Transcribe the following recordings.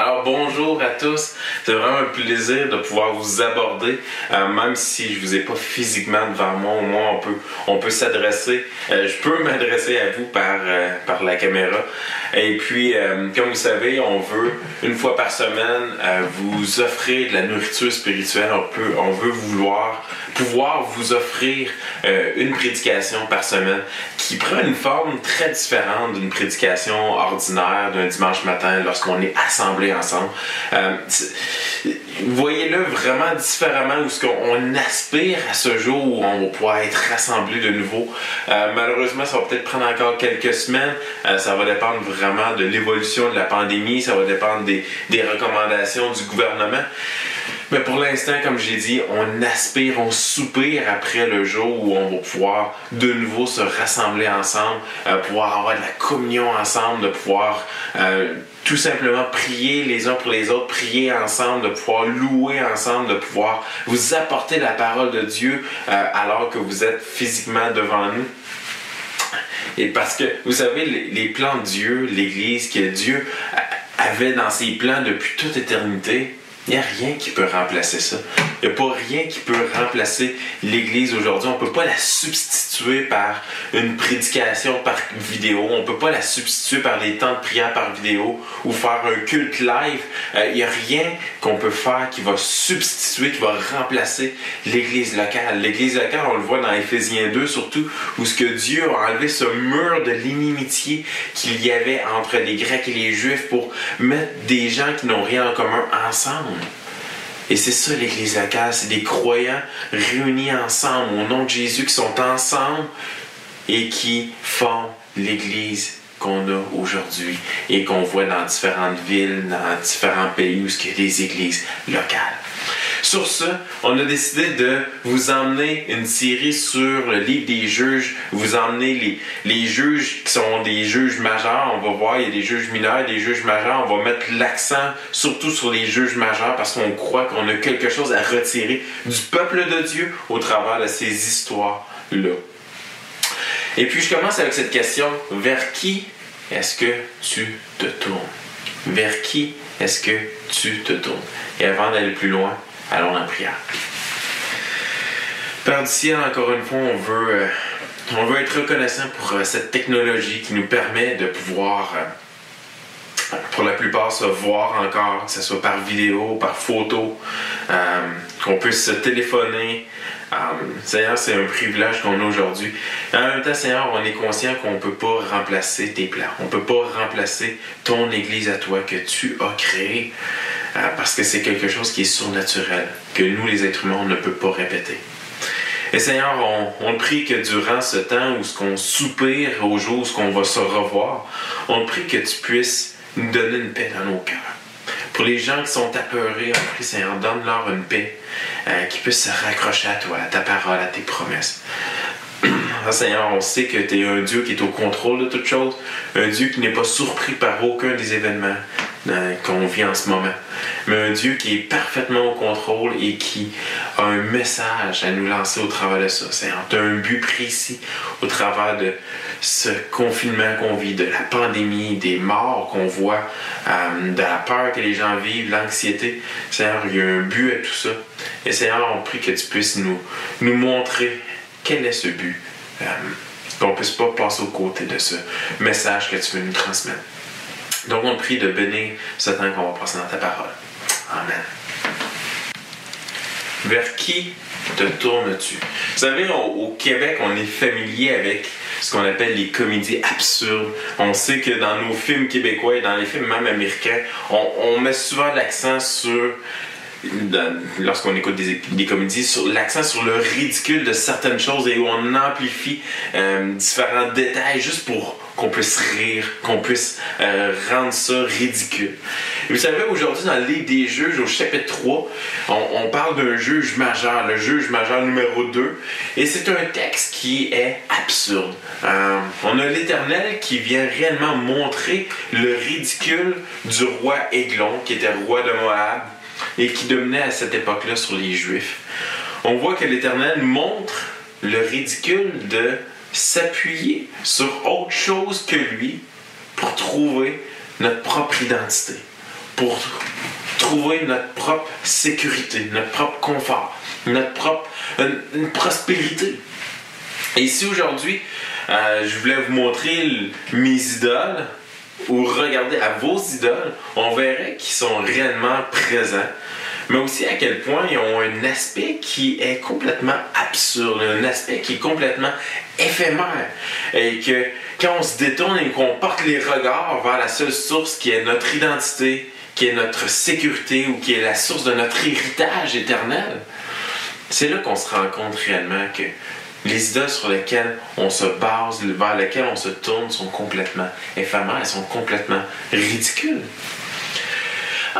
Alors bonjour à tous, c'est vraiment un plaisir de pouvoir vous aborder, euh, même si je vous ai pas physiquement devant moi, au moins on peut, on peut s'adresser, euh, je peux m'adresser à vous par, euh, par la caméra. Et puis, comme vous savez, on veut une fois par semaine vous offrir de la nourriture spirituelle, on, peut, on veut vouloir pouvoir vous offrir une prédication par semaine qui prend une forme très différente d'une prédication ordinaire d'un dimanche matin lorsqu'on est assemblé ensemble. Euh, voyez-le vraiment différemment où ce qu'on aspire à ce jour où on va pouvoir être rassemblés de nouveau. Euh, malheureusement, ça va peut-être prendre encore quelques semaines. Euh, ça va dépendre vraiment de l'évolution de la pandémie. Ça va dépendre des, recommandations du gouvernement. Mais pour l'instant, comme j'ai dit, on aspire, on soupire après le jour où on va pouvoir de nouveau se rassembler ensemble, pouvoir avoir de la communion ensemble, de pouvoir tout simplement prier les uns pour les autres, prier ensemble, de pouvoir louer ensemble, de pouvoir vous apporter la parole de Dieu euh, alors que vous êtes physiquement devant nous. Et parce que, vous savez, les, les plans de Dieu, l'Église que Dieu avait dans ses plans depuis toute éternité, il n'y a rien qui peut remplacer ça. Il n'y a pas rien qui peut remplacer l'Église aujourd'hui. On ne peut pas la substituer par une prédication par vidéo. On ne peut pas la substituer par des temps de prière par vidéo ou faire un culte live. Euh, il n'y a rien qu'on peut faire qui va substituer, qui va remplacer l'Église locale. L'Église locale, on le voit dans Éphésiens 2 surtout, où ce que Dieu a enlevé ce mur de l'inimitié qu'il y avait entre les Grecs et les Juifs pour mettre des gens qui n'ont rien en commun ensemble. Et c'est ça l'Église locale, c'est des croyants réunis ensemble au nom de Jésus qui sont ensemble et qui font l'Église qu'on a aujourd'hui et qu'on voit dans différentes villes, dans différents pays où il y a des églises locales. Sur ce, on a décidé de vous emmener une série sur le livre des juges, vous emmener les, les juges qui sont des juges majeurs. On va voir, il y a des juges mineurs, des juges majeurs. On va mettre l'accent surtout sur les juges majeurs parce qu'on croit qu'on a quelque chose à retirer du peuple de Dieu au travers de ces histoires-là. Et puis je commence avec cette question, vers qui est-ce que tu te tournes? Vers qui est-ce que tu te tournes? Et avant d'aller plus loin, Allons en prière. Père du ciel, encore une fois, on veut, euh, être reconnaissant pour euh, cette technologie qui nous permet de pouvoir, euh, pour la plupart, se voir encore, que ce soit par vidéo, par photo, qu'on puisse se téléphoner. Seigneur, c'est un privilège qu'on a aujourd'hui. En même temps, Seigneur, on est conscient qu'on ne peut pas remplacer tes plans. On ne peut pas remplacer ton Église à toi que tu as créée. Euh, parce que c'est quelque chose qui est surnaturel, que nous, les êtres humains, on ne peut pas répéter. Et Seigneur, on, prie que durant ce temps où ce qu'on soupire, au jour où ce qu'on va se revoir, on prie que tu puisses nous donner une paix dans nos cœurs. Pour les gens qui sont apeurés, on prie Seigneur, donne-leur une paix, euh, qui puisse se raccrocher à toi, à ta parole, à tes promesses. Ah, Seigneur, on sait que tu es un Dieu qui est au contrôle de toutes choses, un Dieu qui n'est pas surpris par aucun des événements, qu'on vit en ce moment. Mais un Dieu qui est parfaitement au contrôle et qui a un message à nous lancer au travers de ça. C'est un but précis au travers de ce confinement qu'on vit, de la pandémie, des morts qu'on voit, euh, de la peur que les gens vivent, l'anxiété. Seigneur, il y a un but à tout ça. Et Seigneur, on prie que tu puisses nous, nous montrer quel est ce but. Euh, qu'on ne puisse pas passer aux côtés de ce message que tu veux nous transmettre. Donc, on prie de bénir ce temps qu'on va passer dans ta parole. Amen. Vers qui te tournes-tu? Vous savez, au Québec, on est familier avec ce qu'on appelle les comédies absurdes. On sait que dans nos films québécois et dans les films même américains, on, met souvent l'accent sur lorsqu'on écoute des, comédies, l'accent sur le ridicule de certaines choses et où on amplifie euh, différents détails juste pour qu'on puisse rire, qu'on puisse euh, rendre ça ridicule. vous savez, aujourd'hui, dans le livre des juges, au chapitre 3, on, parle d'un juge majeur, le juge majeur numéro 2, et c'est un texte qui est absurde. Euh, on a l'Éternel qui vient réellement montrer le ridicule du roi Aiglon, qui était roi de Moab, et qui dominait à cette époque-là sur les Juifs. On voit que l'Éternel montre le ridicule de s'appuyer sur autre chose que lui pour trouver notre propre identité, pour trouver notre propre sécurité, notre propre confort, notre propre prospérité. Et ici aujourd'hui, euh, je voulais vous montrer mes idoles ou regarder à vos idoles, on verrait qu'ils sont réellement présents mais aussi à quel point ils ont un aspect qui est complètement absurde, un aspect qui est complètement éphémère. Et que quand on se détourne et qu'on porte les regards vers la seule source qui est notre identité, qui est notre sécurité ou qui est la source de notre héritage éternel, c'est là qu'on se rend compte réellement que les idoles sur lesquelles on se base, vers lesquelles on se tourne, sont complètement éphémères, sont complètement ridicules.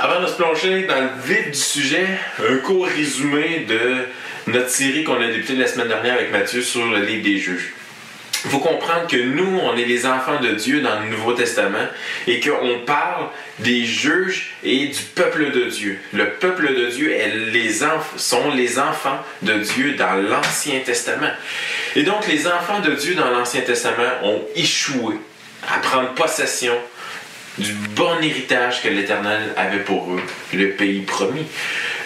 Avant de se plonger dans le vif du sujet, un court résumé de notre série qu'on a débutée la semaine dernière avec Mathieu sur le livre des juges. Il faut comprendre que nous, on est les enfants de Dieu dans le Nouveau Testament et qu'on parle des juges et du peuple de Dieu. Le peuple de Dieu les sont les enfants de Dieu dans l'Ancien Testament. Et donc les enfants de Dieu dans l'Ancien Testament ont échoué à prendre possession du bon héritage que l'Éternel avait pour eux, le pays promis.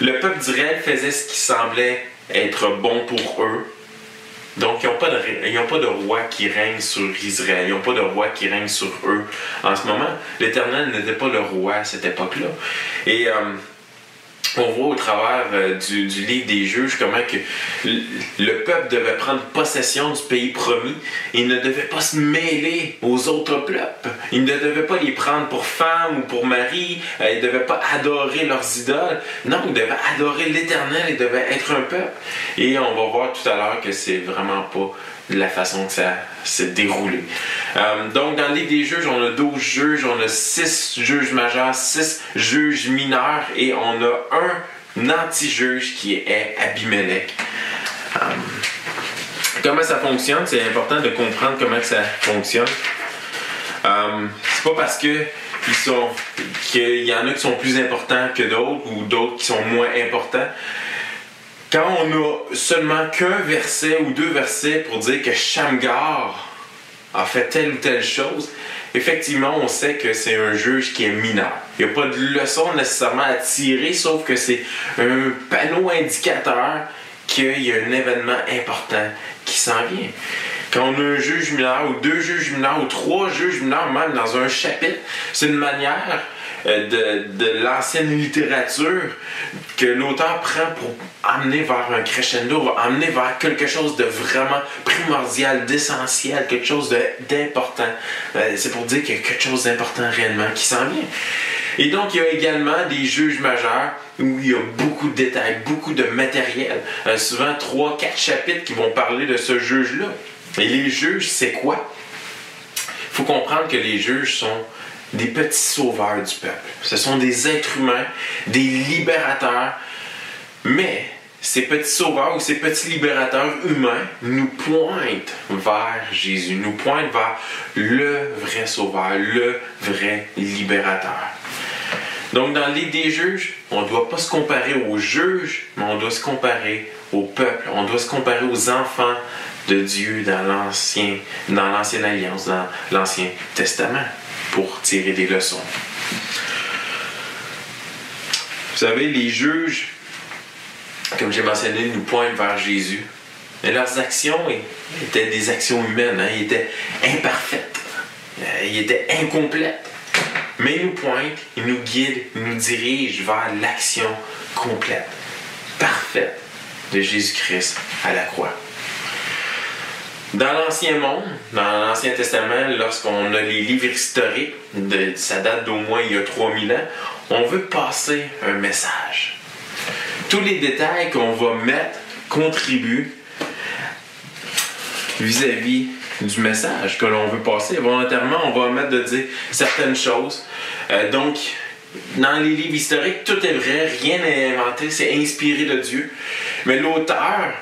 Le peuple d'Israël faisait ce qui semblait être bon pour eux. Donc, ils n'ont pas, pas de roi qui règne sur Israël. Ils n'ont pas de roi qui règne sur eux. En ce moment, l'Éternel n'était pas le roi à cette époque-là. Et euh, on voit au travers euh, du, livre des juges comment que le peuple devait prendre possession du pays promis. Il ne devait pas se mêler aux autres peuples. Il ne devait pas les prendre pour femmes ou pour mari. Euh, il ne devait pas adorer leurs idoles. Non, il devait adorer l'Éternel. Il devait être un peuple. Et on va voir tout à l'heure que c'est vraiment pas la façon que ça s'est déroulé. Euh, donc, dans le livre des juges, on a 12 juges, on a 6 juges majeurs, 6 juges mineurs et on a un anti-juge qui est Abimelech. Euh, comment ça fonctionne? C'est important de comprendre comment ça fonctionne. Euh, c'est pas parce que sont qu'il y en a qui sont plus importants que d'autres ou d'autres qui sont moins importants quand on a seulement qu'un verset ou deux versets pour dire que Shamgar a fait telle ou telle chose, effectivement, on sait que c'est un juge qui est mineur. Il n'y a pas de leçon nécessairement à tirer, sauf que c'est un panneau indicateur qu'il y a un événement important qui s'en vient. Quand on a un juge mineur, ou deux juges mineurs, ou trois juges mineurs, même dans un chapitre, c'est une manière de, de l'ancienne littérature que l'auteur prend pour amener vers un crescendo, amener vers quelque chose de vraiment primordial, d'essentiel, quelque chose d'important. Euh, c'est pour dire qu'il y a quelque chose d'important réellement qui s'en vient. Et donc, il y a également des juges majeurs où il y a beaucoup de détails, beaucoup de matériel. Euh, souvent, trois, quatre chapitres qui vont parler de ce juge-là. Et les juges, c'est quoi? Il faut comprendre que les juges sont des petits sauveurs du peuple. Ce sont des êtres humains, des libérateurs. Mais ces petits sauveurs ou ces petits libérateurs humains nous pointent vers Jésus, nous pointent vers le vrai sauveur, le vrai libérateur. Donc dans livre des juges, on ne doit pas se comparer aux juges, mais on doit se comparer au peuple, on doit se comparer aux enfants de Dieu dans l'ancien, dans l'ancienne alliance, dans l'ancien testament pour tirer des leçons. Vous savez, les juges, comme j'ai mentionné, nous pointent vers Jésus. Mais leurs actions étaient des actions humaines. Hein. Ils étaient imparfaites. Euh, ils étaient incomplètes. Mais ils nous pointent, ils nous guident, ils nous dirigent vers l'action complète, parfaite de Jésus-Christ à la croix. Dans l'Ancien Monde, dans l'Ancien Testament, lorsqu'on a les livres historiques, ça date d'au moins il y a 3000 ans, on veut passer un message. Tous les détails qu'on va mettre contribuent vis-à-vis du message que l'on veut passer. Volontairement, on va mettre de dire certaines choses. Euh, donc, dans les livres historiques, tout est vrai, rien n'est inventé, c'est inspiré de Dieu. Mais l'auteur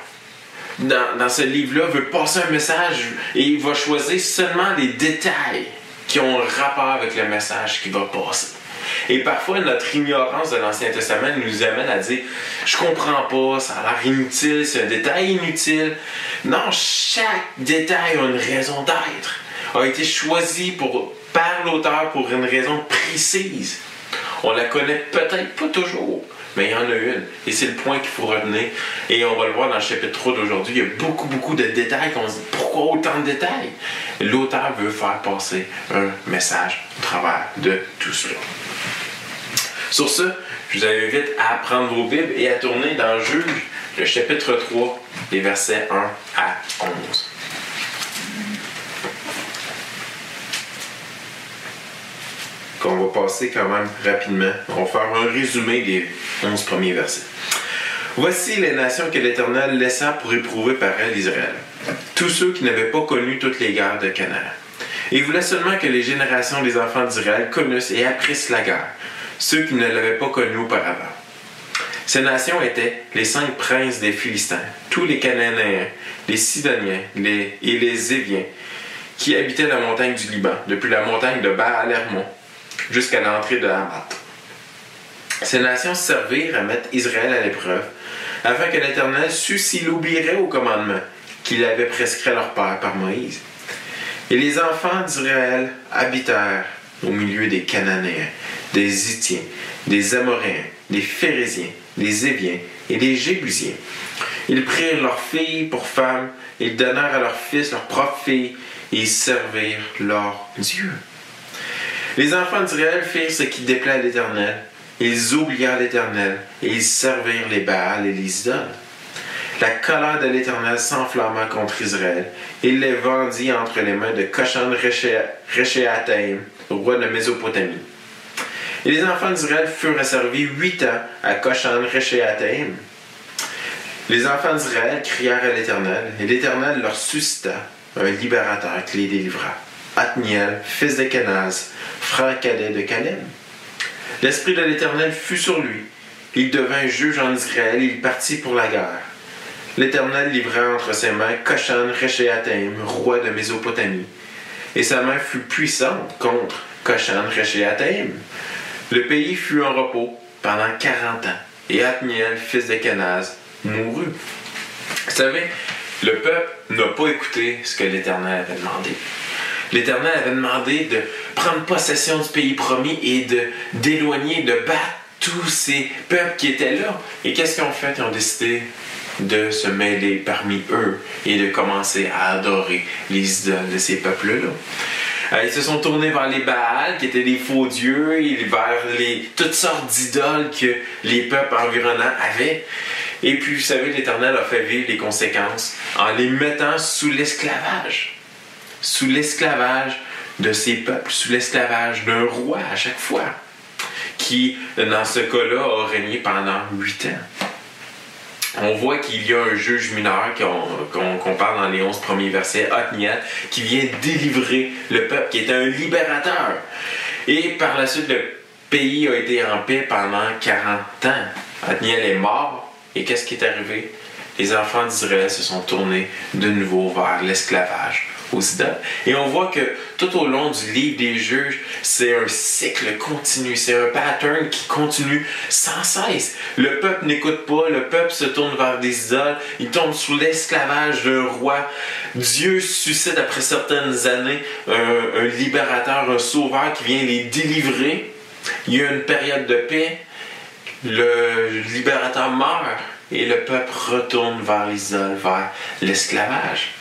dans, ce livre-là veut passer un message et il va choisir seulement les détails qui ont un rapport avec le message qu'il va passer. Et parfois, notre ignorance de l'Ancien Testament nous amène à dire Je comprends pas, ça a l'air inutile, c'est un détail inutile. Non, chaque détail a une raison d'être, a été choisi par l'auteur pour une raison précise. On la connaît peut-être pas toujours, mais il y en a une. Et c'est le point qu'il faut retenir. Et on va le voir dans le chapitre 3 d'aujourd'hui. Il y a beaucoup, beaucoup de détails qu'on se dit pourquoi autant de détails? L'auteur veut faire passer un message au travers de tout cela. Sur ce, je vous invite à prendre vos Bibles et à tourner dans Juge, le chapitre 3, les versets 1 à 11. Qu'on va passer quand même rapidement. On va faire un résumé des 11 premiers versets. Voici les nations que l'Éternel laissa pour éprouver par elle Israël, tous ceux qui n'avaient pas connu toutes les guerres de Canaan. Il voulait seulement que les générations des enfants d'Israël connaissent et apprissent la guerre, ceux qui ne l'avaient pas connue auparavant. Ces nations étaient les cinq princes des Philistins, tous les Cananéens, les Sidoniens les, et les Éviens, qui habitaient la montagne du Liban, depuis la montagne de Baal-Hermon jusqu'à l'entrée de Hamath. Ces nations servirent à mettre Israël à l'épreuve, afin que l'Éternel sût s'il oublierait au commandement qu'il avait prescrit à leur père par Moïse. Et les enfants d'Israël habitèrent au milieu des Cananéens, des Hittiens, des Amoréens, des Phérésiens, des Éviens et des Jébusiens. Ils prirent leurs filles pour femmes, ils donnèrent à leurs fils leurs propres filles, et ils servirent leur Dieu. Les enfants d'Israël firent ce qui déplaît à l'Éternel. Ils oublièrent l'Éternel et ils servirent les Baals et les idoles. La colère de l'Éternel s'enflamma contre Israël. Il les vendit entre les mains de Koshan Réchéataïm, roi de Mésopotamie. Et les enfants d'Israël furent asservis huit ans à Koshan Réchéataïm. Les enfants d'Israël crièrent à l'Éternel, et l'Éternel leur suscita un libérateur qui les délivra. Athniel, fils de Kenaz, frère cadet de Caleb. L'Esprit de l'Éternel fut sur lui. Il devint juge en Israël et il partit pour la guerre. L'Éternel livra entre ses mains Koshan Réchéataim, roi de Mésopotamie, et sa main fut puissante contre Koshan Réchéataim. Le pays fut en repos pendant quarante ans, et Athniel, fils de Kenaz, mourut. Vous savez, le peuple n'a pas écouté ce que l'Éternel avait demandé. L'Éternel avait demandé de prendre possession du pays promis et de d'éloigner, de battre tous ces peuples qui étaient là. Et qu'est-ce qu'ils ont fait? Ils ont décidé de se mêler parmi eux et de commencer à adorer les idoles de ces peuples-là. Euh, ils se sont tournés vers les Baals, qui étaient des faux dieux, et vers les, toutes sortes d'idoles que les peuples environnants avaient. Et puis, vous savez, l'Éternel a fait vivre les conséquences en les mettant sous l'esclavage sous l'esclavage de ces peuples, sous l'esclavage d'un roi à chaque fois, qui, dans ce cas-là, a régné pendant huit ans. On voit qu'il y a un juge mineur qu'on parle dans les onze premiers versets, Othniel, qui vient délivrer le peuple, qui est un libérateur. Et par la suite, le pays a été en paix pendant 40 ans. Othniel est mort. Et qu'est-ce qui est arrivé? Les enfants d'Israël se sont tournés de nouveau vers l'esclavage, et on voit que tout au long du livre des juges, c'est un cycle continu, c'est un pattern qui continue sans cesse. Le peuple n'écoute pas, le peuple se tourne vers des idoles, il tombe sous l'esclavage d'un roi. Dieu suscite après certaines années un, un libérateur, un sauveur qui vient les délivrer. Il y a une période de paix, le libérateur meurt et le peuple retourne vers les idoles, vers l'esclavage.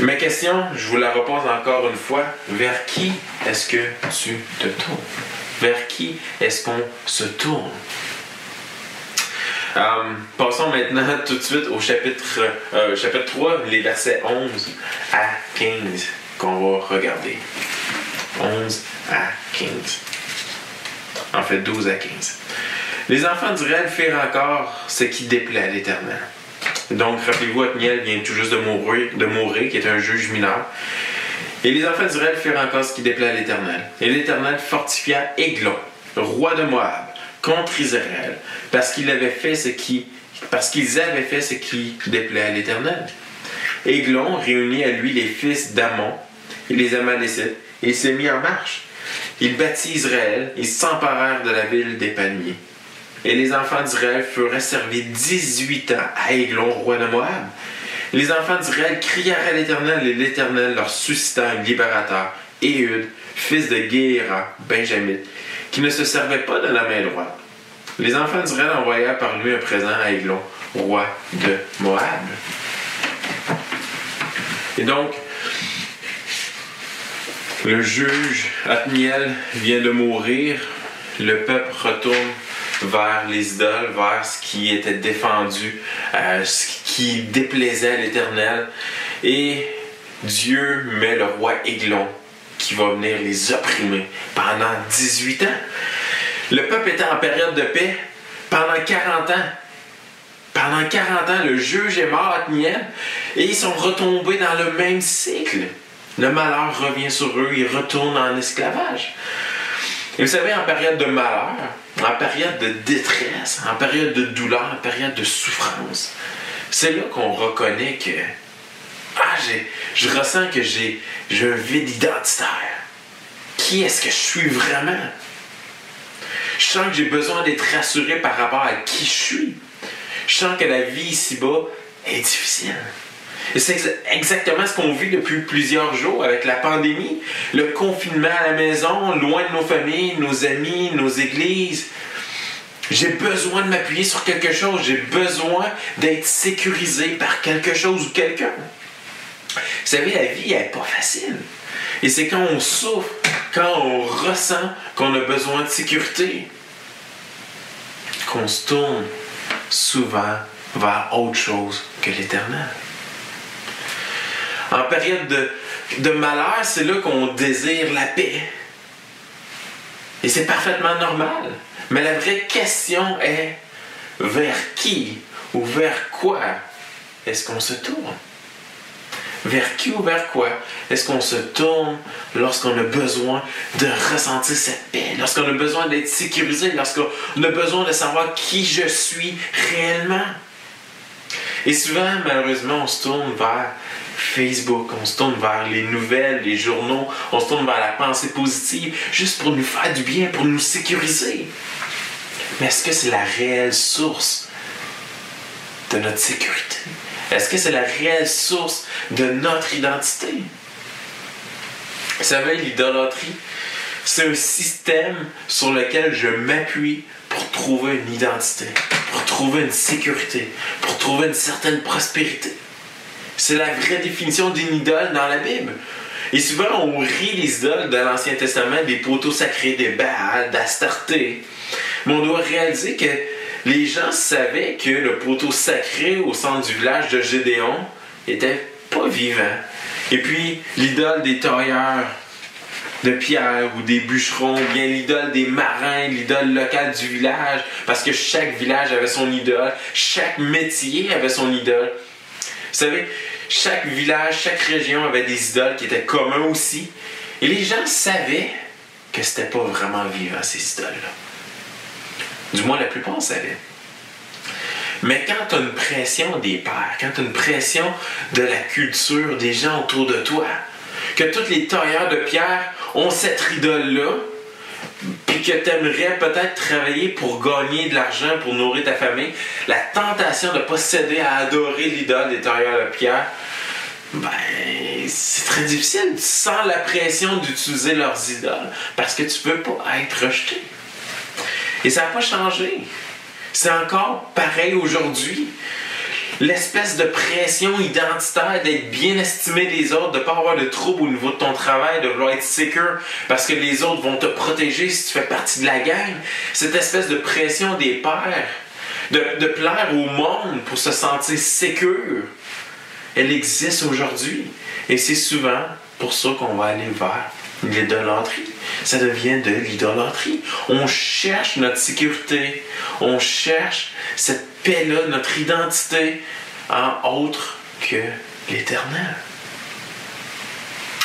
Ma question, je vous la repose encore une fois. Vers qui est-ce que tu te tournes? Vers qui est-ce qu'on se tourne? Euh, passons maintenant tout de suite au chapitre, euh, chapitre 3, les versets 11 à 15 qu'on va regarder. 11 à 15. En fait, 12 à 15. Les enfants d'Israël firent encore ce qui déplaît à l'Éternel. Donc, rappelez-vous, Othniel vient tout juste de mourir, de qui est un juge mineur. Et les enfants d'Israël firent encore ce qui déplaît à l'Éternel. Et l'Éternel fortifia Églon, roi de Moab, contre Israël, parce fait ce qui, parce qu'ils avaient fait ce qui déplaît à l'Éternel. Églon réunit à lui les fils d'Amon et les Amalécites, et il s'est mis en marche. Il bâtit Israël et s'emparèrent de la ville des palmiers. Et les enfants d'Israël furent asservis 18 ans à Églon, roi de Moab. Les enfants d'Israël crièrent à l'Éternel, et l'Éternel leur suscita un libérateur, Éhud, fils de Guéra, Benjamin, qui ne se servait pas de la main droite. Les enfants d'Israël envoyèrent par lui un présent à Aiglon, roi de Moab. Et donc, le juge Atniel vient de mourir, le peuple retourne vers les idoles, vers ce qui était défendu, euh, ce qui déplaisait à l'Éternel. Et Dieu met le roi Aiglon qui va venir les opprimer pendant 18 ans. Le peuple était en période de paix pendant 40 ans. Pendant 40 ans, le juge est mort, Atniel, et ils sont retombés dans le même cycle. Le malheur revient sur eux, ils retournent en esclavage. Et vous savez, en période de malheur, en période de détresse, en période de douleur, en période de souffrance, c'est là qu'on reconnaît que ah, je ressens que j'ai un vide identitaire. Qui est-ce que je suis vraiment? Je sens que j'ai besoin d'être rassuré par rapport à qui je suis. Je sens que la vie ici-bas est difficile. Et c'est exactement ce qu'on vit depuis plusieurs jours avec la pandémie, le confinement à la maison, loin de nos familles, nos amis, nos églises. J'ai besoin de m'appuyer sur quelque chose, j'ai besoin d'être sécurisé par quelque chose ou quelqu'un. Vous savez, la vie n'est pas facile. Et c'est quand on souffre, quand on ressent qu'on a besoin de sécurité, qu'on se tourne souvent vers autre chose que l'éternel. En période de, de malheur, c'est là qu'on désire la paix. Et c'est parfaitement normal. Mais la vraie question est vers qui ou vers quoi est-ce qu'on se tourne? Vers qui ou vers quoi est-ce qu'on se tourne lorsqu'on a besoin de ressentir cette paix, lorsqu'on a besoin d'être sécurisé, lorsqu'on a besoin de savoir qui je suis réellement? Et souvent, malheureusement, on se tourne vers Facebook, on se tourne vers les nouvelles, les journaux, on se tourne vers la pensée positive, juste pour nous faire du bien, pour nous sécuriser. Mais est-ce que c'est la réelle source de notre sécurité? Est-ce que c'est la réelle source de notre identité? Vous savez, l'idolâtrie, c'est un système sur lequel je m'appuie pour trouver une identité, pour trouver une sécurité, pour trouver une certaine prospérité. C'est la vraie définition d'une idole dans la Bible. Et souvent, on rit les idoles de l'Ancien Testament, des poteaux sacrés, des Baal, d'Astarté. Mais on doit réaliser que les gens savaient que le poteau sacré au centre du village de Gédéon était pas vivant. Et puis, l'idole des tailleurs de pierre ou des bûcherons, ou bien l'idole des marins, l'idole locale du village, parce que chaque village avait son idole, chaque métier avait son idole. Vous savez, chaque village, chaque région avait des idoles qui étaient communs aussi. Et les gens savaient que c'était pas vraiment vivant, ces idoles-là. Du moins, la plupart savaient. Mais quand tu as une pression des pères, quand tu as une pression de la culture des gens autour de toi, que tous les tailleurs de pierre ont cette idole-là, que tu aimerais peut-être travailler pour gagner de l'argent, pour nourrir ta famille, la tentation de posséder à adorer l'idole des tailleurs de pierre, ben, c'est très difficile. sans la pression d'utiliser leurs idoles parce que tu peux pas être rejeté. Et ça n'a pas changé. C'est encore pareil aujourd'hui. L'espèce de pression identitaire d'être bien estimé des autres, de pas avoir de troubles au niveau de ton travail, de vouloir être secure parce que les autres vont te protéger si tu fais partie de la gang. Cette espèce de pression des pères, de, de plaire au monde pour se sentir secure, elle existe aujourd'hui. Et c'est souvent pour ça qu'on va aller vers l'idolâtrie. Ça devient de l'idolâtrie. On cherche notre sécurité. On cherche cette paix-là, notre identité en autre que l'éternel.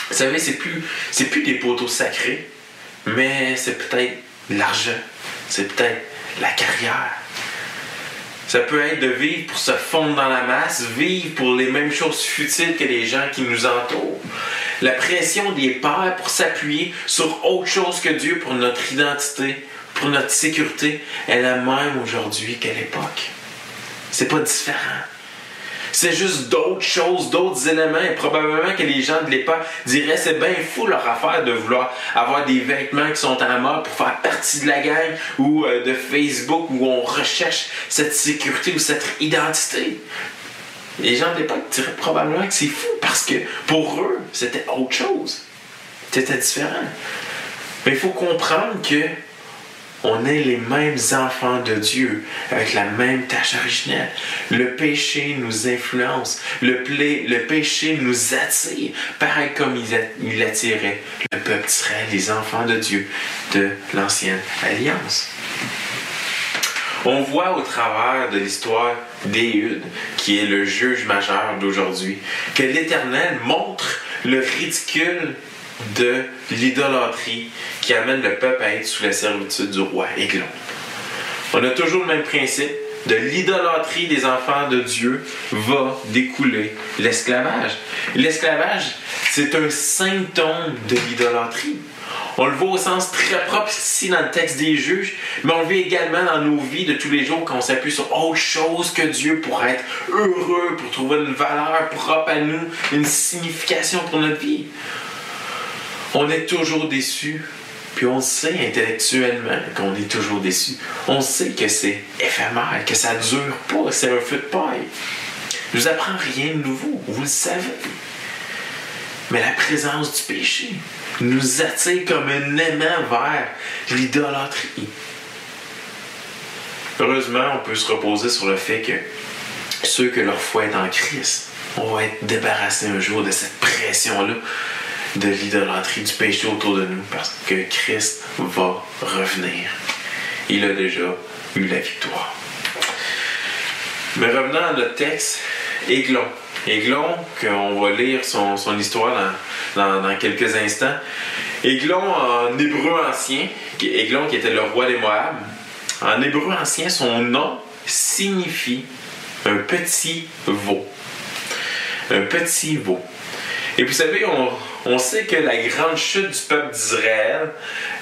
Vous savez, c'est plus, plus des poteaux sacrés, mais c'est peut-être l'argent, c'est peut-être la carrière. Ça peut être de vivre pour se fondre dans la masse, vivre pour les mêmes choses futiles que les gens qui nous entourent la pression des pères pour s'appuyer sur autre chose que Dieu pour notre identité, pour notre sécurité, est la même aujourd'hui qu'à l'époque. C'est pas différent. C'est juste d'autres choses, d'autres éléments, et probablement que les gens de l'époque diraient c'est bien fou leur affaire de vouloir avoir des vêtements qui sont à mode pour faire partie de la gang ou euh, de Facebook où on recherche cette sécurité ou cette identité. Les gens de l'époque diraient probablement que c'est fou parce que pour eux, c'était autre chose. C'était différent. Mais il faut comprendre que on est les mêmes enfants de Dieu, avec la même tâche originelle. Le péché nous influence, le, le péché nous attire, pareil comme il, il attirait le peuple d'Israël, les enfants de Dieu de l'ancienne alliance. On voit au travers de l'histoire d'Éhude, qui est le juge majeur d'aujourd'hui, que l'Éternel montre le ridicule de l'idolâtrie qui amène le peuple à être sous la servitude du roi Aiglon. On a toujours le même principe. De l'idolâtrie des enfants de Dieu va découler l'esclavage. L'esclavage, c'est un symptôme de l'idolâtrie. On le voit au sens très propre ici dans le texte des juges, mais on le vit également dans nos vies de tous les jours quand on s'appuie sur autre chose que Dieu pour être heureux, pour trouver une valeur propre à nous, une signification pour notre vie. On est toujours déçu, puis on sait intellectuellement qu'on est toujours déçu. On sait que c'est éphémère, que ça dure pas, c'est un feu de paille. Je vous apprends rien de nouveau, vous le savez. Mais la présence du péché nous attire comme un aimant vers l'idolâtrie. Heureusement, on peut se reposer sur le fait que ceux que leur foi est en Christ, vont être débarrassés un jour de cette pression-là de l'idolâtrie, du péché autour de nous, parce que Christ va revenir. Il a déjà eu la victoire. Mais revenons à notre texte, Aiglon. Aiglon, qu'on va lire son, histoire dans, dans, quelques instants. Aiglon en hébreu ancien, Aiglon qui était le roi des Moab, en hébreu ancien, son nom signifie un petit veau. Un petit veau. Et vous savez, on, on sait que la grande chute du peuple d'Israël,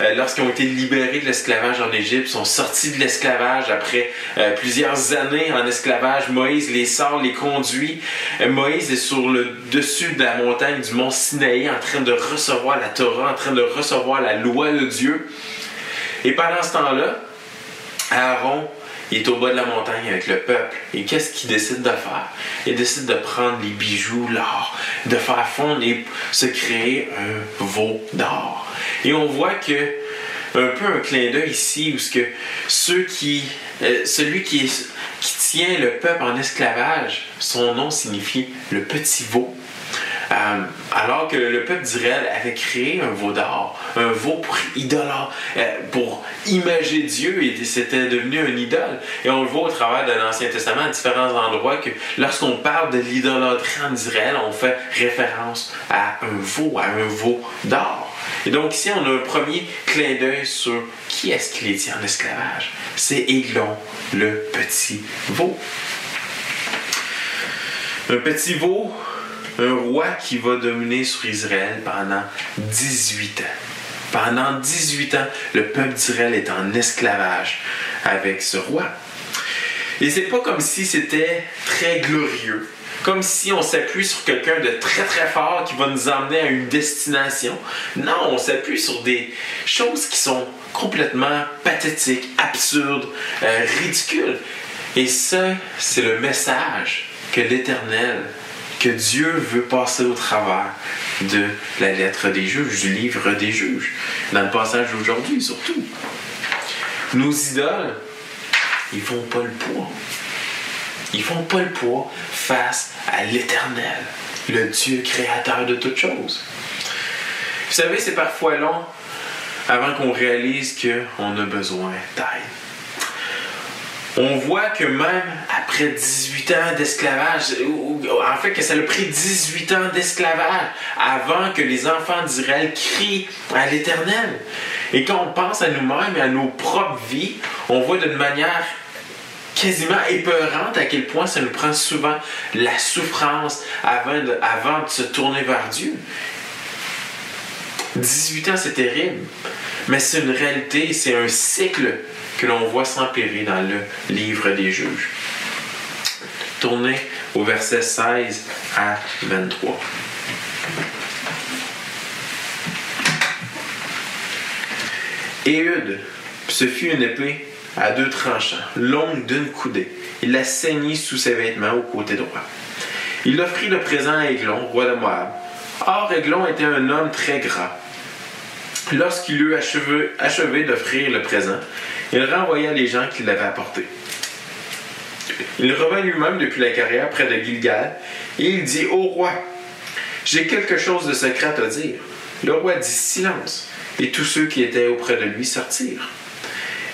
euh, lorsqu'ils ont été libérés de l'esclavage en Égypte, sont sortis de l'esclavage après euh, plusieurs années en esclavage. Moïse les sort, les conduit. Euh, Moïse est sur le dessus de la montagne du mont Sinaï en train de recevoir la Torah, en train de recevoir la loi de Dieu. Et pendant ce temps-là, Aaron il est au bas de la montagne avec le peuple. Et qu'est-ce qu'il décide de faire? Il décide de prendre les bijoux, l'or, de faire fondre et se créer un veau d'or. Et on voit que un peu un clin d'œil ici où ce que ceux qui, euh, celui qui, qui tient le peuple en esclavage, son nom signifie le petit veau. Euh, alors que le peuple d'Israël avait créé un veau d'or, un veau pour idolâtre, euh, pour imager Dieu, et c'était devenu un idole. Et on le voit au travers de l'Ancien Testament à différents endroits que lorsqu'on parle de l'idolâtrie en Israël, on fait référence à un veau, à un veau d'or. Et donc ici, on a un premier clin d'œil sur qui est-ce qui les tient en esclavage. C'est Églon, le petit veau. Un petit veau un roi qui va dominer sur Israël pendant 18 ans. Pendant 18 ans, le peuple d'Israël est en esclavage avec ce roi. Et c'est pas comme si c'était très glorieux. Comme si on s'appuie sur quelqu'un de très très fort qui va nous emmener à une destination. Non, on s'appuie sur des choses qui sont complètement pathétiques, absurdes, euh, ridicules. Et ça, c'est le message que l'Éternel que Dieu veut passer au travers de la lettre des juges, du livre des juges, dans le passage d'aujourd'hui surtout. Nos idoles, ils font pas le poids. Ils font pas le poids face à l'Éternel, le Dieu créateur de toutes choses. Vous savez, c'est parfois long avant qu'on réalise qu'on a besoin d'aide on voit que même après 18 ans d'esclavage, en fait que ça a pris 18 ans d'esclavage avant que les enfants d'Israël crient à l'Éternel. Et quand on pense à nous-mêmes et à nos propres vies, on voit d'une manière quasiment épeurante à quel point ça nous prend souvent la souffrance avant de, se tourner vers Dieu. 18 ans, c'est terrible, mais c'est une réalité, c'est un cycle que l'on voit s'empirer dans le livre des juges. Tournez au verset 16 à 23. Éhude, ce fut une épée à deux tranchants, longue d'une coudée. Il la saignit sous ses vêtements au côté droit. Il offrit le présent à Aiglon, roi de Moab. Or, Aiglon était un homme très gras. Lorsqu'il eut achevé d'offrir le présent, il renvoya les gens qui l'avaient apporté. Il revint lui-même depuis la carrière près de Gilgal et il dit au roi J'ai quelque chose de secret à te dire. Le roi dit Silence, et tous ceux qui étaient auprès de lui sortirent.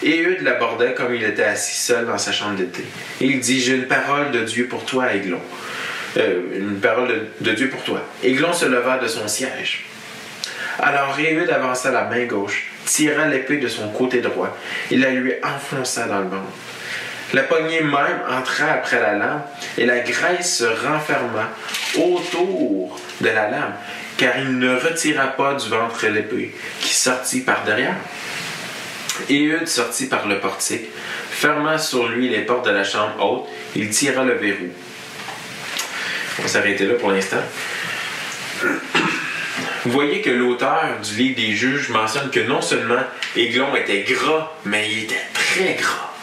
Et Eudes l'abordait comme il était assis seul dans sa chambre d'été. Et il dit J'ai une parole de Dieu pour toi, Aiglon. Euh, une parole de, Dieu pour toi. Aiglon se leva de son siège. Alors Éhude avança la main gauche, tira l'épée de son côté droit et la lui enfonça dans le ventre. La poignée même entra après la lame et la graisse se renferma autour de la lame, car il ne retira pas du ventre l'épée, qui sortit par derrière. Éhude sortit par le portique, ferma sur lui les portes de la chambre haute, il tira le verrou. On va s'arrêter là pour l'instant. Vous voyez que l'auteur du livre des juges mentionne que non seulement Aiglon était gras, mais il était très gras.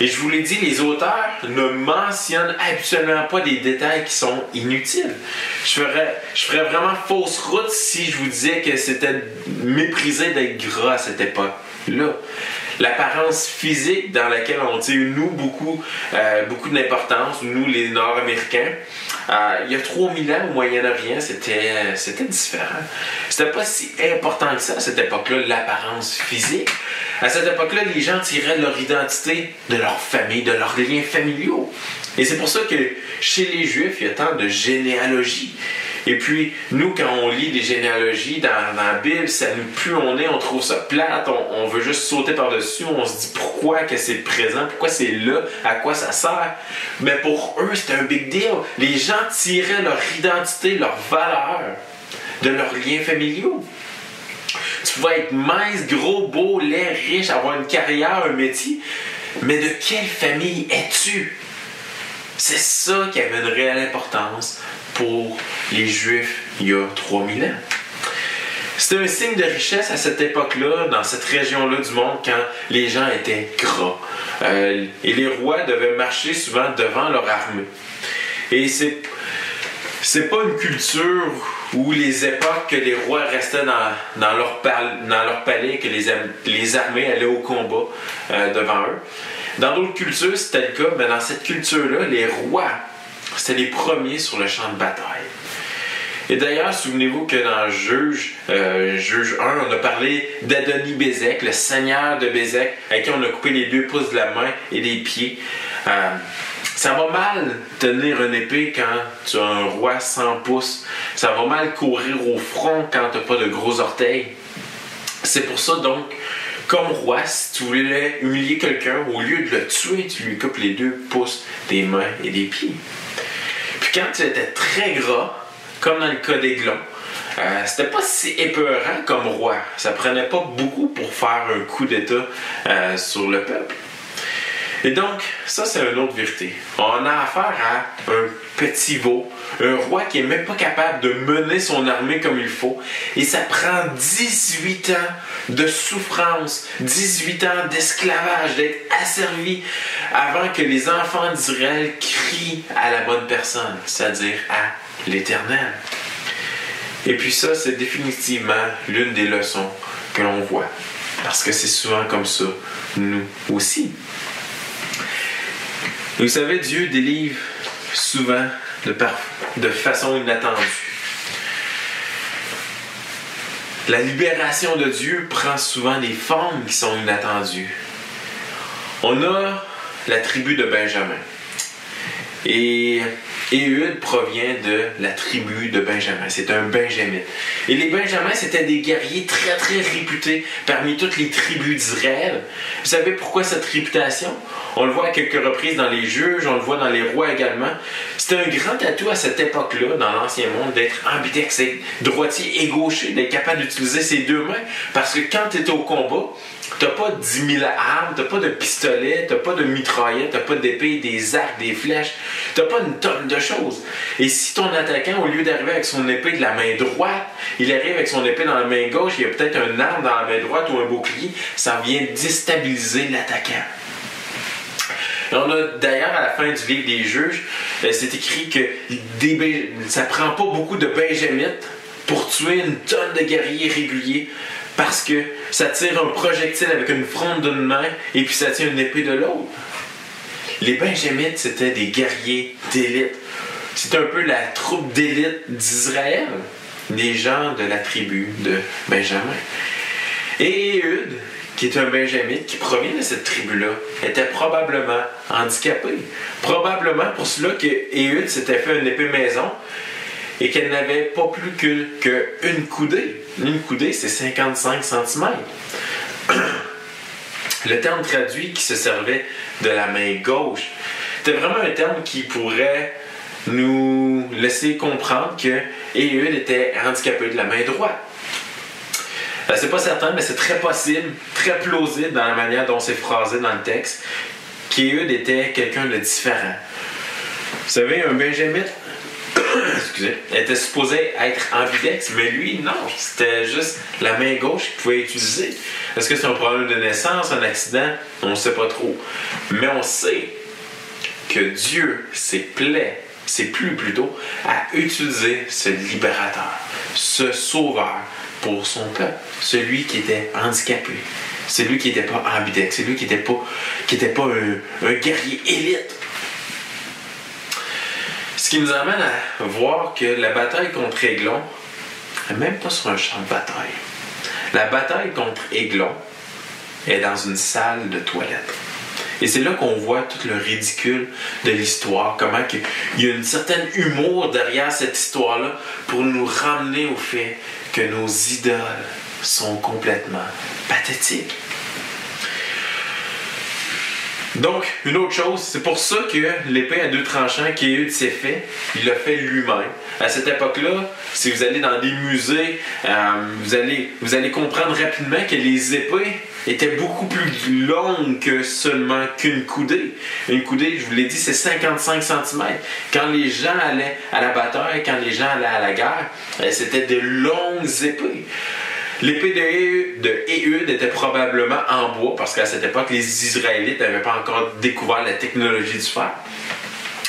Et je vous l'ai dit, les auteurs ne mentionnent absolument pas des détails qui sont inutiles. Je ferais, je ferais vraiment fausse route si je vous disais que c'était méprisé d'être gras à cette époque-là. L'apparence physique dans laquelle on tire, nous, beaucoup, euh, d'importance, nous, les Nord-Américains, euh, il y a 3000 ans, au Moyen-Orient, c'était, c'était différent. C'était pas si important que ça à cette époque-là, l'apparence physique. À cette époque-là, les gens tiraient leur identité de leur famille, de leurs liens familiaux. Et c'est pour ça que chez les Juifs, il y a tant de généalogies. Et puis, nous, quand on lit des généalogies dans, la Bible, ça nous plus on est, on trouve ça plate, on, veut juste sauter par-dessus, on se dit pourquoi que c'est présent, pourquoi c'est là, à quoi ça sert. Mais pour eux, c'était un big deal. Les gens tiraient leur identité, leur valeur de leurs liens familiaux. Tu pouvais être mince, gros, beau, laid, riche, avoir une carrière, un métier. Mais de quelle famille es-tu? C'est ça qui avait une réelle importance pour les Juifs il y a 3000 ans. C'était un signe de richesse à cette époque-là, dans cette région-là du monde, quand les gens étaient gras. Euh, et les rois devaient marcher souvent devant leur armée. Et c'est, c'est pas une culture où les époques que les rois restaient dans, leur, palais, que les, les armées allaient au combat euh, devant eux. Dans d'autres cultures, c'était le cas, mais dans cette culture-là, les rois, c'était les premiers sur le champ de bataille. Et d'ailleurs, souvenez-vous que dans Juge, euh, Juge 1, on a parlé d'Adonis Bézek, le seigneur de Bézek, avec qui on a coupé les deux pouces de la main et des pieds. Euh, ça va mal tenir une épée quand tu as un roi sans pouces. Ça va mal courir au front quand tu n'as pas de gros orteils. C'est pour ça donc, comme roi, si tu voulais humilier quelqu'un, au lieu de le tuer, tu lui coupes les deux pouces des mains et des pieds. Puis quand tu étais très gras, comme dans le cas d'Aiglon, euh, c'était pas si épeurant comme roi. Ça prenait pas beaucoup pour faire un coup d'État euh, sur le peuple. Et donc, ça, c'est une autre vérité. On a affaire à un petit veau, un roi qui est même pas capable de mener son armée comme il faut. Et ça prend 18 ans de souffrance, 18 ans d'esclavage, d'être asservi avant que les enfants d'Israël crient à la bonne personne, c'est-à-dire à l'Éternel. Et puis ça, c'est définitivement l'une des leçons que l'on voit. Parce que c'est souvent comme ça, nous aussi. Vous savez, Dieu délivre souvent de, de façon inattendue. La libération de Dieu prend souvent des formes qui sont inattendues. On a la tribu de Benjamin. Et Éhude provient de la tribu de Benjamin. C'est un Benjamin. Et les Benjamins, c'était des guerriers très, très réputés parmi toutes les tribus d'Israël. Vous savez pourquoi cette réputation? On le voit à quelques reprises dans les juges, on le voit dans les rois également. C'était un grand atout à cette époque-là, dans l'Ancien Monde, d'être ambidextre, droitier et gaucher, d'être capable d'utiliser ses deux mains. Parce que quand tu étais au combat, T'as pas 10 000 armes, t'as pas de pistolet, t'as pas de mitraillette, t'as pas d'épée, des arcs, des flèches, t'as pas une tonne de choses. Et si ton attaquant, au lieu d'arriver avec son épée de la main droite, il arrive avec son épée dans la main gauche, il y a peut-être un arme dans la main droite ou un bouclier, ça vient déstabiliser l'attaquant. On a d'ailleurs à la fin du livre des juges, euh, c'est écrit que ça prend pas beaucoup de benjamites pour tuer une tonne de guerriers réguliers parce que ça tire un projectile avec une fronde d'une main et puis ça tire une épée de l'autre. Les Benjamites, c'était des guerriers d'élite. C'était un peu la troupe d'élite d'Israël, des gens de la tribu de Benjamin. Et Ehud, qui est un Benjamite, qui provient de cette tribu-là, était probablement handicapé. Probablement pour cela que s'était fait une épée maison et qu'elle n'avait pas plus qu'une que coudée. Une coudée, c'est 55 cm. Le terme traduit qui se servait de la main gauche, c'était vraiment un terme qui pourrait nous laisser comprendre que Ehud était handicapé de la main droite. Euh, c'est pas certain, mais c'est très possible, très plausible dans la manière dont c'est phrasé dans le texte, qu'Ehud était quelqu'un de différent. Vous savez, un Benjamin excusez, était supposé être ambidex, mais lui, non. C'était juste la main gauche qu'il pouvait utiliser. Est-ce que c'est un problème de naissance, un accident? On ne sait pas trop. Mais on sait que Dieu s'est plaît, s'est plu plutôt, à utiliser ce libérateur, ce sauveur pour son peuple, celui qui était handicapé, celui qui n'était pas ambidex, celui qui n'était pas, qui pas un guerrier élite ce qui nous amène à voir que la bataille contre Aiglon même pas sur un champ de bataille. La bataille contre Aiglon est dans une salle de toilette. Et c'est là qu'on voit tout le ridicule de l'histoire, comment il y a une certaine humour derrière cette histoire-là pour nous ramener au fait que nos idoles sont complètement pathétiques. Donc, une autre chose, c'est pour ça que l'épée à deux tranchants qu'Éhud s'est fait, il l'a fait lui-même. À cette époque-là, si vous allez dans des musées, euh, vous, allez, vous allez comprendre rapidement que les épées étaient beaucoup plus longues que seulement qu'une coudée. Une coudée, je vous l'ai dit, c'est 55 cm. Quand les gens allaient à la bataille, quand les gens allaient à la guerre, euh, c'était de longues épées. L'épée de Ehud était probablement en bois parce qu'à cette époque, les Israélites n'avaient pas encore découvert la technologie du fer.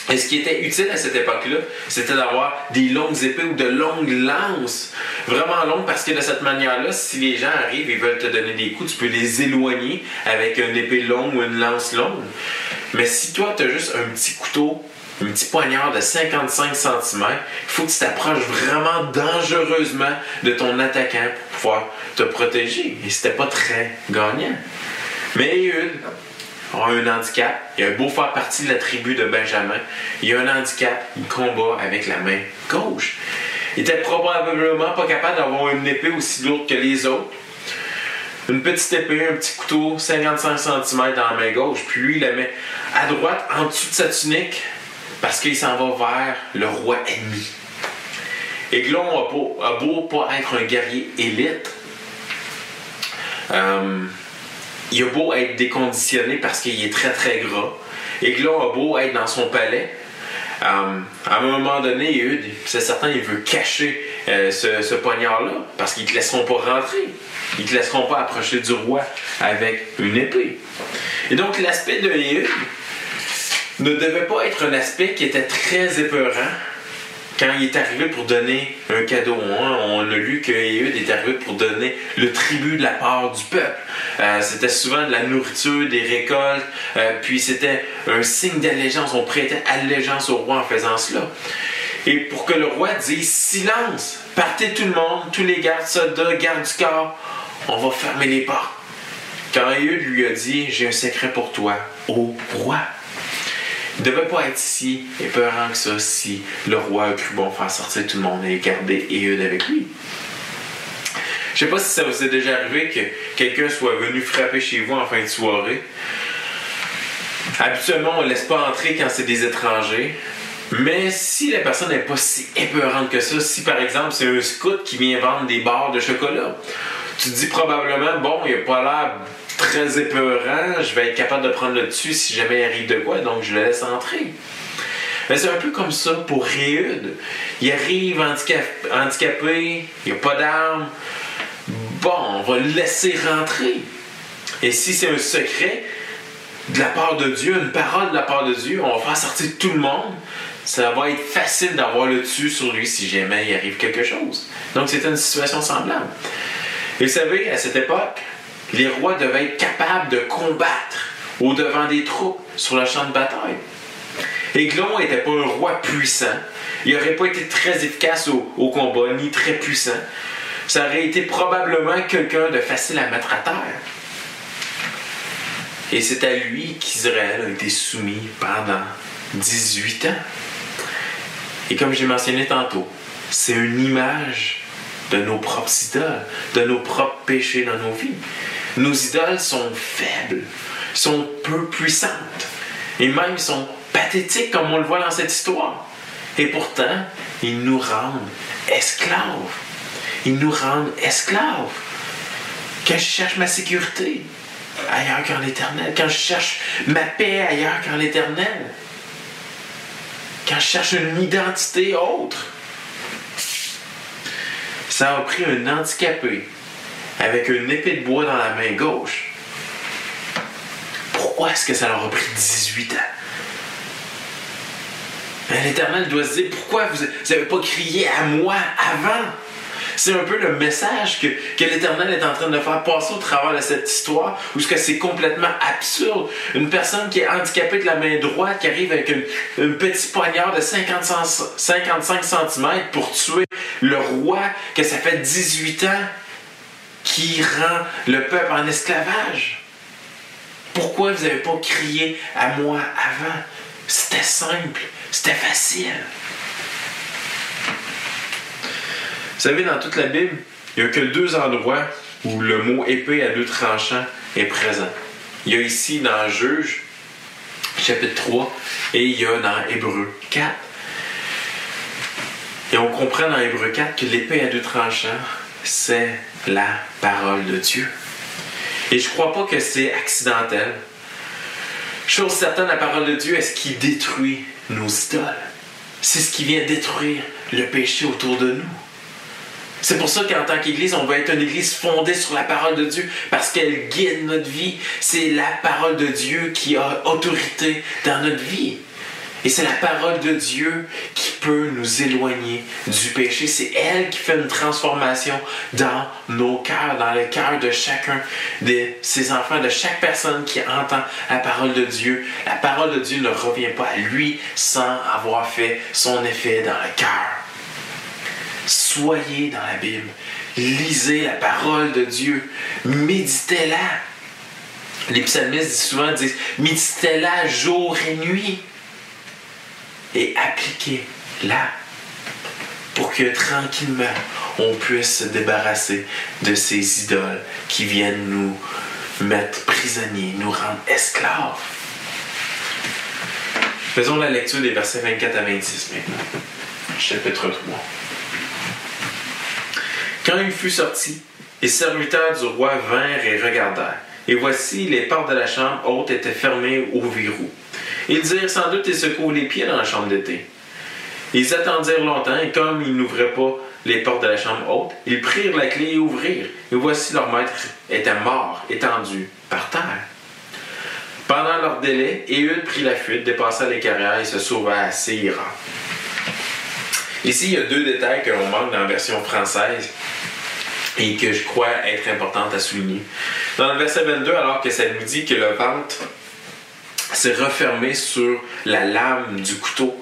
Et ce qui était utile à cette époque-là, c'était d'avoir des longues épées ou de longues lances, vraiment longues, parce que de cette manière-là, si les gens arrivent et veulent te donner des coups, tu peux les éloigner avec une épée longue ou une lance longue. Mais si toi, tu as juste un petit couteau un petit poignard de 55 cm, il faut que tu t'approches vraiment dangereusement de ton attaquant pour pouvoir te protéger. Et c'était pas très gagnant. Mais Ehud a un handicap. Il a beau faire partie de la tribu de Benjamin. Il a un handicap. Il combat avec la main gauche. Il était probablement pas capable d'avoir une épée aussi lourde que les autres. Une petite épée, un petit couteau, 55 cm dans la main gauche. Puis lui, il la met à droite, en dessous de sa tunique, parce qu'il s'en va vers le roi ennemi. Aiglon a beau, a beau pas être un guerrier élite, euh, il a beau être déconditionné parce qu'il est très très gras. Aiglon a beau être dans son palais. Euh, à un moment donné, c'est certain, il veut cacher euh, ce, poignard-là parce qu'ils ne te laisseront pas rentrer. Ils ne te laisseront pas approcher du roi avec une épée. Et donc, l'aspect de Ehud, ne devait pas être un aspect qui était très épeurant quand il est arrivé pour donner un cadeau. Hein. On a lu que est arrivé pour donner le tribut de la part du peuple. Euh, c'était souvent de la nourriture, des récoltes, euh, puis c'était un signe d'allégeance. On prêtait allégeance au roi en faisant cela. Et pour que le roi dise silence, partez tout le monde, tous les gardes soldats, gardes du corps, on va fermer les portes. Quand Ehud lui a dit J'ai un secret pour toi, ô roi. Ne devait pas être si épeurant que ça si le roi a cru bon faire sortir tout le monde et garder Ehud avec lui. Je sais pas si ça vous est déjà arrivé que quelqu'un soit venu frapper chez vous en fin de soirée. Habituellement, on ne laisse pas entrer quand c'est des étrangers. Mais si la personne n'est pas si épeurante que ça, si par exemple c'est un scout qui vient vendre des barres de chocolat, tu dis probablement, bon, il n'a pas l'air très épeurant, je vais être capable de prendre le dessus si jamais il arrive de quoi, donc je le laisse entrer. Mais c'est un peu comme ça pour Réud. Il arrive handicapé, il n'y a pas d'armes. Bon, on va le laisser rentrer. Et si c'est un secret de la part de Dieu, une parole de la part de Dieu, on va faire sortir tout le monde. Ça va être facile d'avoir le dessus sur lui si jamais il arrive quelque chose. Donc c'était une situation semblable. Et vous savez, à cette époque, les rois devaient être capables de combattre au devant des troupes sur le champ de bataille. Aiglon n'était pas un roi puissant. Il n'aurait pas été très efficace au, combat, ni très puissant. Ça aurait été probablement quelqu'un de facile à mettre à terre. Et c'est à lui qu'Israël a été soumis pendant 18 ans. Et comme j'ai mentionné tantôt, c'est une image de nos propres idoles, de nos propres péchés dans nos vies. Nos idoles sont faibles, sont peu puissantes, et même sont pathétiques comme on le voit dans cette histoire. Et pourtant, ils nous rendent esclaves. Ils nous rendent esclaves. Quand je cherche ma sécurité ailleurs qu'en l'éternel, quand je cherche ma paix ailleurs qu'en l'éternel, quand je cherche une identité autre, ça a pris un handicapé avec une épée de bois dans la main gauche. Pourquoi est-ce que ça leur a pris 18 ans? Ben, L'Éternel doit se dire, pourquoi vous n'avez pas crié à moi avant? C'est un peu le message que, l'Éternel est en train de faire passer au travers de cette histoire, où ce que c'est complètement absurde. Une personne qui est handicapée de la main droite, qui arrive avec une, petit poignard de 55 cm pour tuer le roi, que ça fait 18 ans qui rend le peuple en esclavage. Pourquoi vous n'avez pas crié à moi avant? C'était simple, c'était facile. Vous savez, dans toute la Bible, il n'y a que deux endroits où le mot épée à deux tranchants est présent. Il y a ici dans Juge, chapitre 3, et il y a dans Hébreu 4. Et on comprend dans Hébreu 4 que l'épée à deux tranchants, c'est la parole de Dieu. Et je ne crois pas que c'est accidentel. Chose certaine, la parole de Dieu est ce qui détruit nos idoles. C'est ce qui vient détruire le péché autour de nous. C'est pour ça qu'en tant qu'Église, on veut être une Église fondée sur la parole de Dieu parce qu'elle guide notre vie. C'est la parole de Dieu qui a autorité dans notre vie. Et c'est la parole de Dieu qui peut nous éloigner du péché. C'est elle qui fait une transformation dans nos cœurs, dans le cœur de chacun de ses enfants, de chaque personne qui entend la parole de Dieu. La parole de Dieu ne revient pas à lui sans avoir fait son effet dans le cœur. Soyez dans la Bible. Lisez la parole de Dieu. Méditez-la. Les psalmistes souvent disent méditez-la jour et nuit. Et appliquez-la pour que tranquillement on puisse se débarrasser de ces idoles qui viennent nous mettre prisonniers, nous rendre esclaves. Faisons la lecture des versets 24 à 26 maintenant. Chapitre 3. Quand il fut sorti, les serviteurs du roi vinrent et regardèrent. Et voici, les portes de la chambre haute étaient fermées au verrou. Ils dirent sans doute et secouent les pieds dans la chambre d'été. Ils attendirent longtemps, et comme ils n'ouvraient pas les portes de la chambre haute, ils prirent la clé et ouvrirent. Et voici leur maître était mort, étendu par terre. Pendant leur délai, Éhud prit la fuite, dépassa les carrières et se sauva à Séira. Ici, il y a deux détails que l'on manque dans la version française et que je crois être importante à souligner. Dans le verset 22, alors que ça nous dit que le ventre s'est refermé sur la lame du couteau,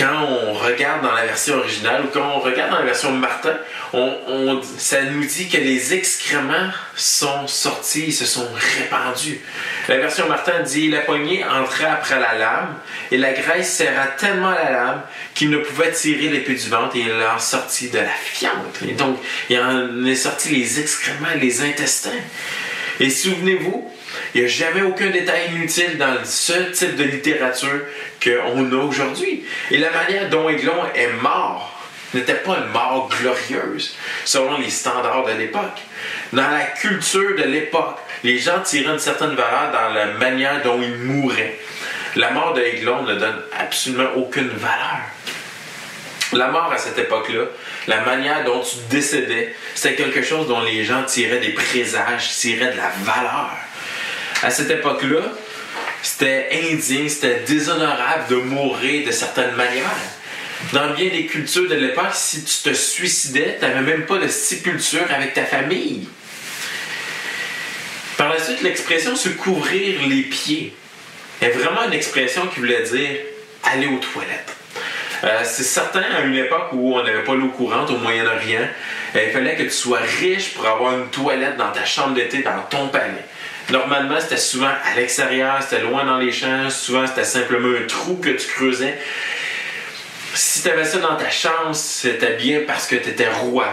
quand on regarde dans la version originale ou quand on regarde dans la version Martin, on, ça nous dit que les excréments sont sortis, se sont répandus. La version Martin dit la poignée entra après la lame et la graisse serra tellement la lame qu'il ne pouvait tirer l'épée du ventre et il en sortit de la fiente. Et donc, il en est sorti les excréments, les intestins. Et souvenez-vous, il n'y a jamais aucun détail inutile dans ce type de littérature qu'on a aujourd'hui. Et la manière dont Aiglon est mort n'était pas une mort glorieuse, selon les standards de l'époque. Dans la culture de l'époque, les gens tiraient une certaine valeur dans la manière dont ils mouraient. La mort de Aiglon ne donne absolument aucune valeur. La mort à cette époque-là, la manière dont tu décédais, c'était quelque chose dont les gens tiraient des présages, tiraient de la valeur. À cette époque-là, c'était indigne, c'était déshonorable de mourir de certaines manières. Dans bien des cultures de l'époque, si tu te suicidais, tu n'avais même pas de sépulture avec ta famille. Par la suite, l'expression se couvrir les pieds est vraiment une expression qui voulait dire aller aux toilettes. Euh, c'est certain, à une époque où on n'avait pas l'eau courante au Moyen-Orient, euh, il fallait que tu sois riche pour avoir une toilette dans ta chambre d'été, dans ton palais. Normalement, c'était souvent à l'extérieur, c'était loin dans les champs, souvent c'était simplement un trou que tu creusais. Si tu avais ça dans ta chambre, c'était bien parce que tu étais roi,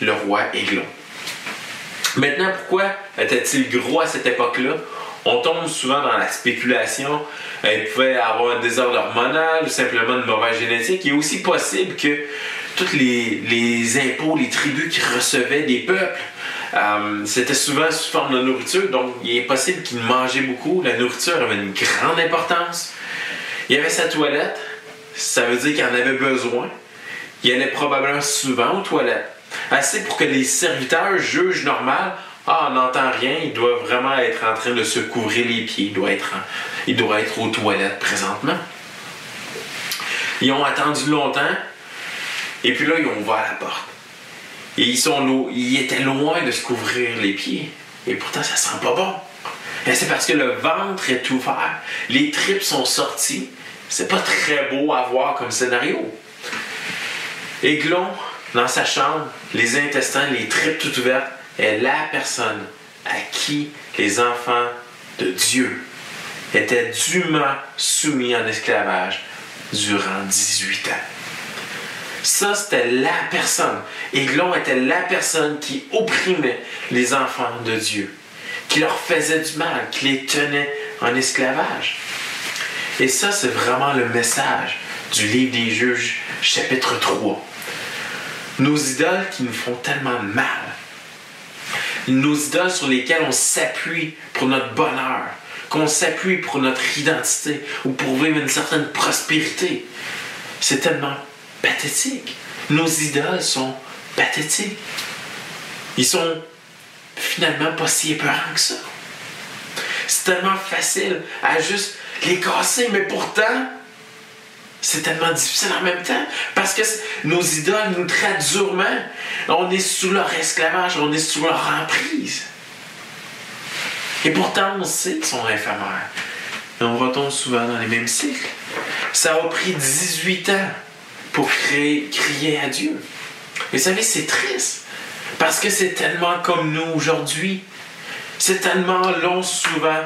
le roi Aiglon. Maintenant, pourquoi était-il gros à cette époque-là? On tombe souvent dans la spéculation. Il pouvait avoir un désordre hormonal ou simplement une mauvaise génétique. Il est aussi possible que tous les, impôts, les tribus qui recevaient des peuples euh, c'était souvent sous forme de nourriture, donc il est possible qu'il mangeait beaucoup. La nourriture avait une grande importance. Il y avait sa toilette, ça veut dire qu'il en avait besoin. Il allait probablement souvent aux toilettes. Assez pour que les serviteurs jugent normal. Ah, on n'entend rien, il doit vraiment être en train de se couvrir les pieds, il doit être, il doit être aux toilettes présentement. Ils ont attendu longtemps, et puis là, ils ont ouvert la porte. Et ils, étaient loin de se couvrir les pieds. Et pourtant, ça sent pas bon. C'est parce que le ventre est ouvert, les tripes sont sorties. C'est pas très beau à voir comme scénario. Aiglon, dans sa chambre, les intestins, les tripes tout ouvertes, est la personne à qui les enfants de Dieu étaient dûment soumis en esclavage durant 18 ans. Ça, c'était la personne. Aiglon était la personne qui opprimait les enfants de Dieu, qui leur faisait du mal, qui les tenait en esclavage. Et ça, c'est vraiment le message du livre des juges, chapitre 3. Nos idoles qui nous font tellement mal. Nos idoles sur lesquelles on s'appuie pour notre bonheur, qu'on s'appuie pour notre identité ou pour vivre une certaine prospérité. C'est tellement pathétique. Nos idoles sont pathétiques. Ils sont finalement pas si épeurants que ça. C'est tellement facile à juste les casser, mais pourtant, c'est tellement difficile en même temps parce que nos idoles nous traitent durement. On est sous leur esclavage, on est sous leur emprise. Et pourtant, on sait qu'ils sont éphémères. Et on retombe souvent dans les mêmes cycles. Ça a pris 18 ans pour crier, crier à Dieu. Et vous savez, c'est triste. Parce que c'est tellement comme nous aujourd'hui. C'est tellement long souvent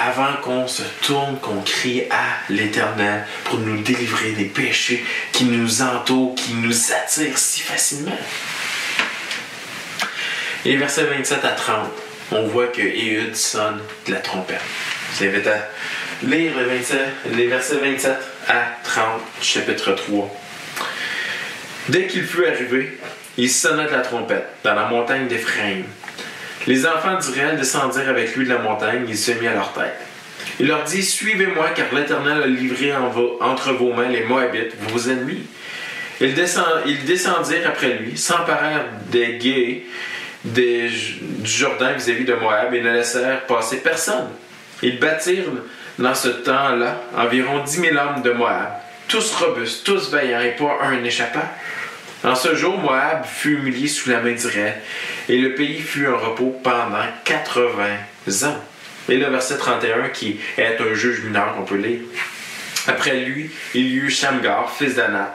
avant qu'on se tourne, qu'on crie à l'Éternel pour nous délivrer des péchés qui nous entourent, qui nous attirent si facilement. Et versets 27 à 30, on voit que Éhud sonne de la trompette. Vous invite à lire les versets 27 à 30 chapitre 3. Dès qu'il fut arrivé, il sonna de la trompette dans la montagne d'Éphraïm. Les enfants d'Israël descendirent avec lui de la montagne, il se mit à leur tête. Il leur dit Suivez-moi, car l'Éternel a livré entre vos mains les Moabites, vos ennemis. Ils, descendirent après lui, s'emparèrent des guets du Jourdain vis-à-vis de Moab et ne laissèrent passer personne. Ils bâtirent dans ce temps-là environ dix mille hommes de Moab, tous robustes, tous vaillants, et pas un n'échappa. En ce jour, Moab fut humilié sous la main d'Israël, et le pays fut en repos pendant 80 ans. Et le verset 31, qui est un juge mineur qu'on peut lire. Après lui, il y eut Shamgar, fils d'Anat.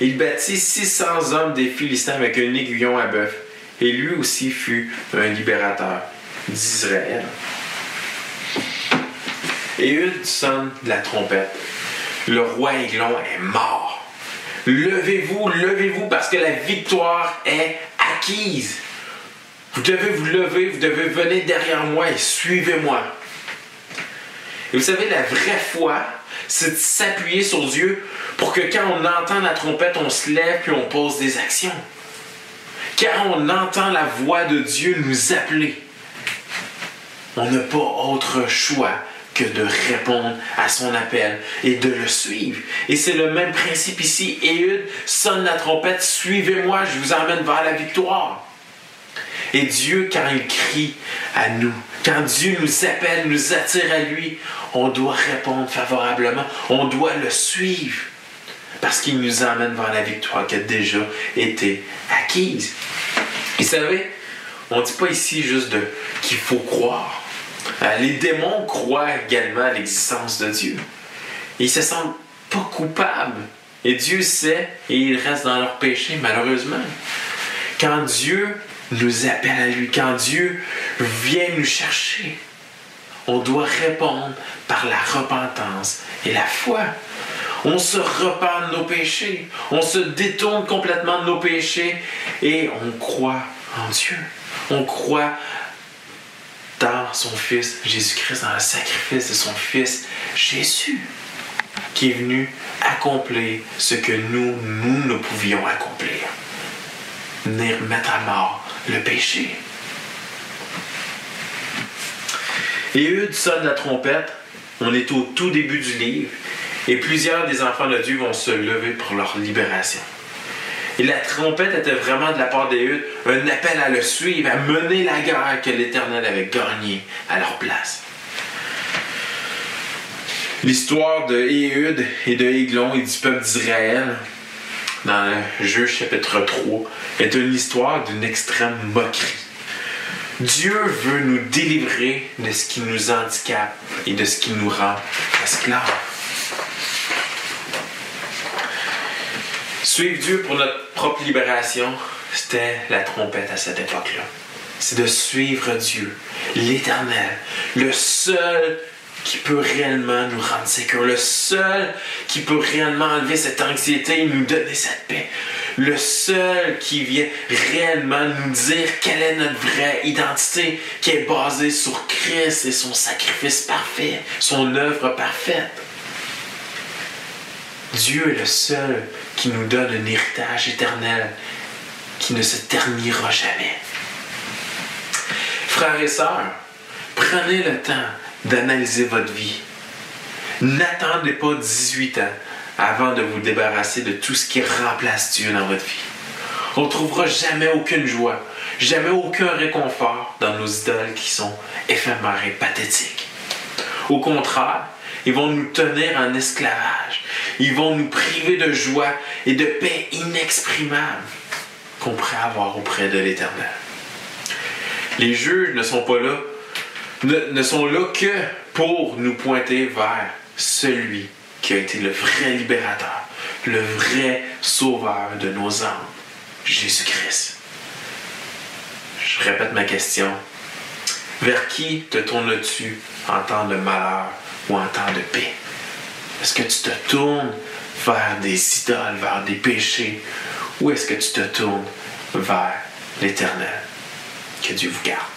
Il bâtit 600 hommes des Philistins avec un aiguillon à bœuf, et lui aussi fut un libérateur d'Israël. Et une sonne de la trompette. Le roi Aiglon est mort. Levez-vous, levez-vous parce que la victoire est acquise. Vous devez vous lever, vous devez venir derrière moi et suivez-moi. Et vous savez, la vraie foi, c'est de s'appuyer sur Dieu pour que quand on entend la trompette, on se lève puis on pose des actions. Quand on entend la voix de Dieu nous appeler, on n'a pas autre choix que de répondre à son appel et de le suivre. Et c'est le même principe ici. Éhude sonne la trompette, suivez-moi, je vous emmène vers la victoire. Et Dieu, quand il crie à nous, quand Dieu nous appelle, nous attire à lui, on doit répondre favorablement, on doit le suivre, parce qu'il nous emmène vers la victoire qui a déjà été acquise. Et vous savez, on ne dit pas ici juste qu'il faut croire. Euh, les démons croient également à l'existence de Dieu. Ils se sentent pas coupables. Et Dieu sait et ils restent dans leur péché, malheureusement. Quand Dieu nous appelle à lui, quand Dieu vient nous chercher, on doit répondre par la repentance et la foi. On se repent de nos péchés, on se détourne complètement de nos péchés et on croit en Dieu. On croit dans son Fils Jésus-Christ, dans le sacrifice de son Fils Jésus, qui est venu accomplir ce que nous, nous ne pouvions accomplir. Venir mettre à mort le péché. Et Eudes sonne la trompette. On est au tout début du livre. Et plusieurs des enfants de Dieu vont se lever pour leur libération. Et la trompette était vraiment de la part des un appel à le suivre, à mener la guerre que l'Éternel avait gagnée à leur place. L'histoire de Éhud et de Églon et du peuple d'Israël dans Jeu chapitre 3 est une histoire d'une extrême moquerie. Dieu veut nous délivrer de ce qui nous handicape et de ce qui nous rend esclaves. Suivre Dieu pour notre propre libération, c'était la trompette à cette époque-là. C'est de suivre Dieu, l'Éternel, le seul qui peut réellement nous rendre sécures, le seul qui peut réellement enlever cette anxiété et nous donner cette paix, le seul qui vient réellement nous dire quelle est notre vraie identité, qui est basée sur Christ et son sacrifice parfait, son œuvre parfaite. Dieu est le seul qui nous donne un héritage éternel qui ne se ternira jamais. Frères et sœurs, prenez le temps d'analyser votre vie. N'attendez pas 18 ans avant de vous débarrasser de tout ce qui remplace Dieu dans votre vie. On ne trouvera jamais aucune joie, jamais aucun réconfort dans nos idoles qui sont éphémères et pathétiques. Au contraire, ils vont nous tenir en esclavage. Ils vont nous priver de joie et de paix inexprimables qu'on pourrait avoir auprès de l'Éternel. Les juges ne sont pas là, ne, sont là que pour nous pointer vers celui qui a été le vrai libérateur, le vrai sauveur de nos âmes, Jésus-Christ. Je répète ma question. Vers qui te tournes-tu en temps de malheur ou en temps de paix? Est-ce que tu te tournes vers des idoles, vers des péchés, ou est-ce que tu te tournes vers l'Éternel? Que Dieu vous garde.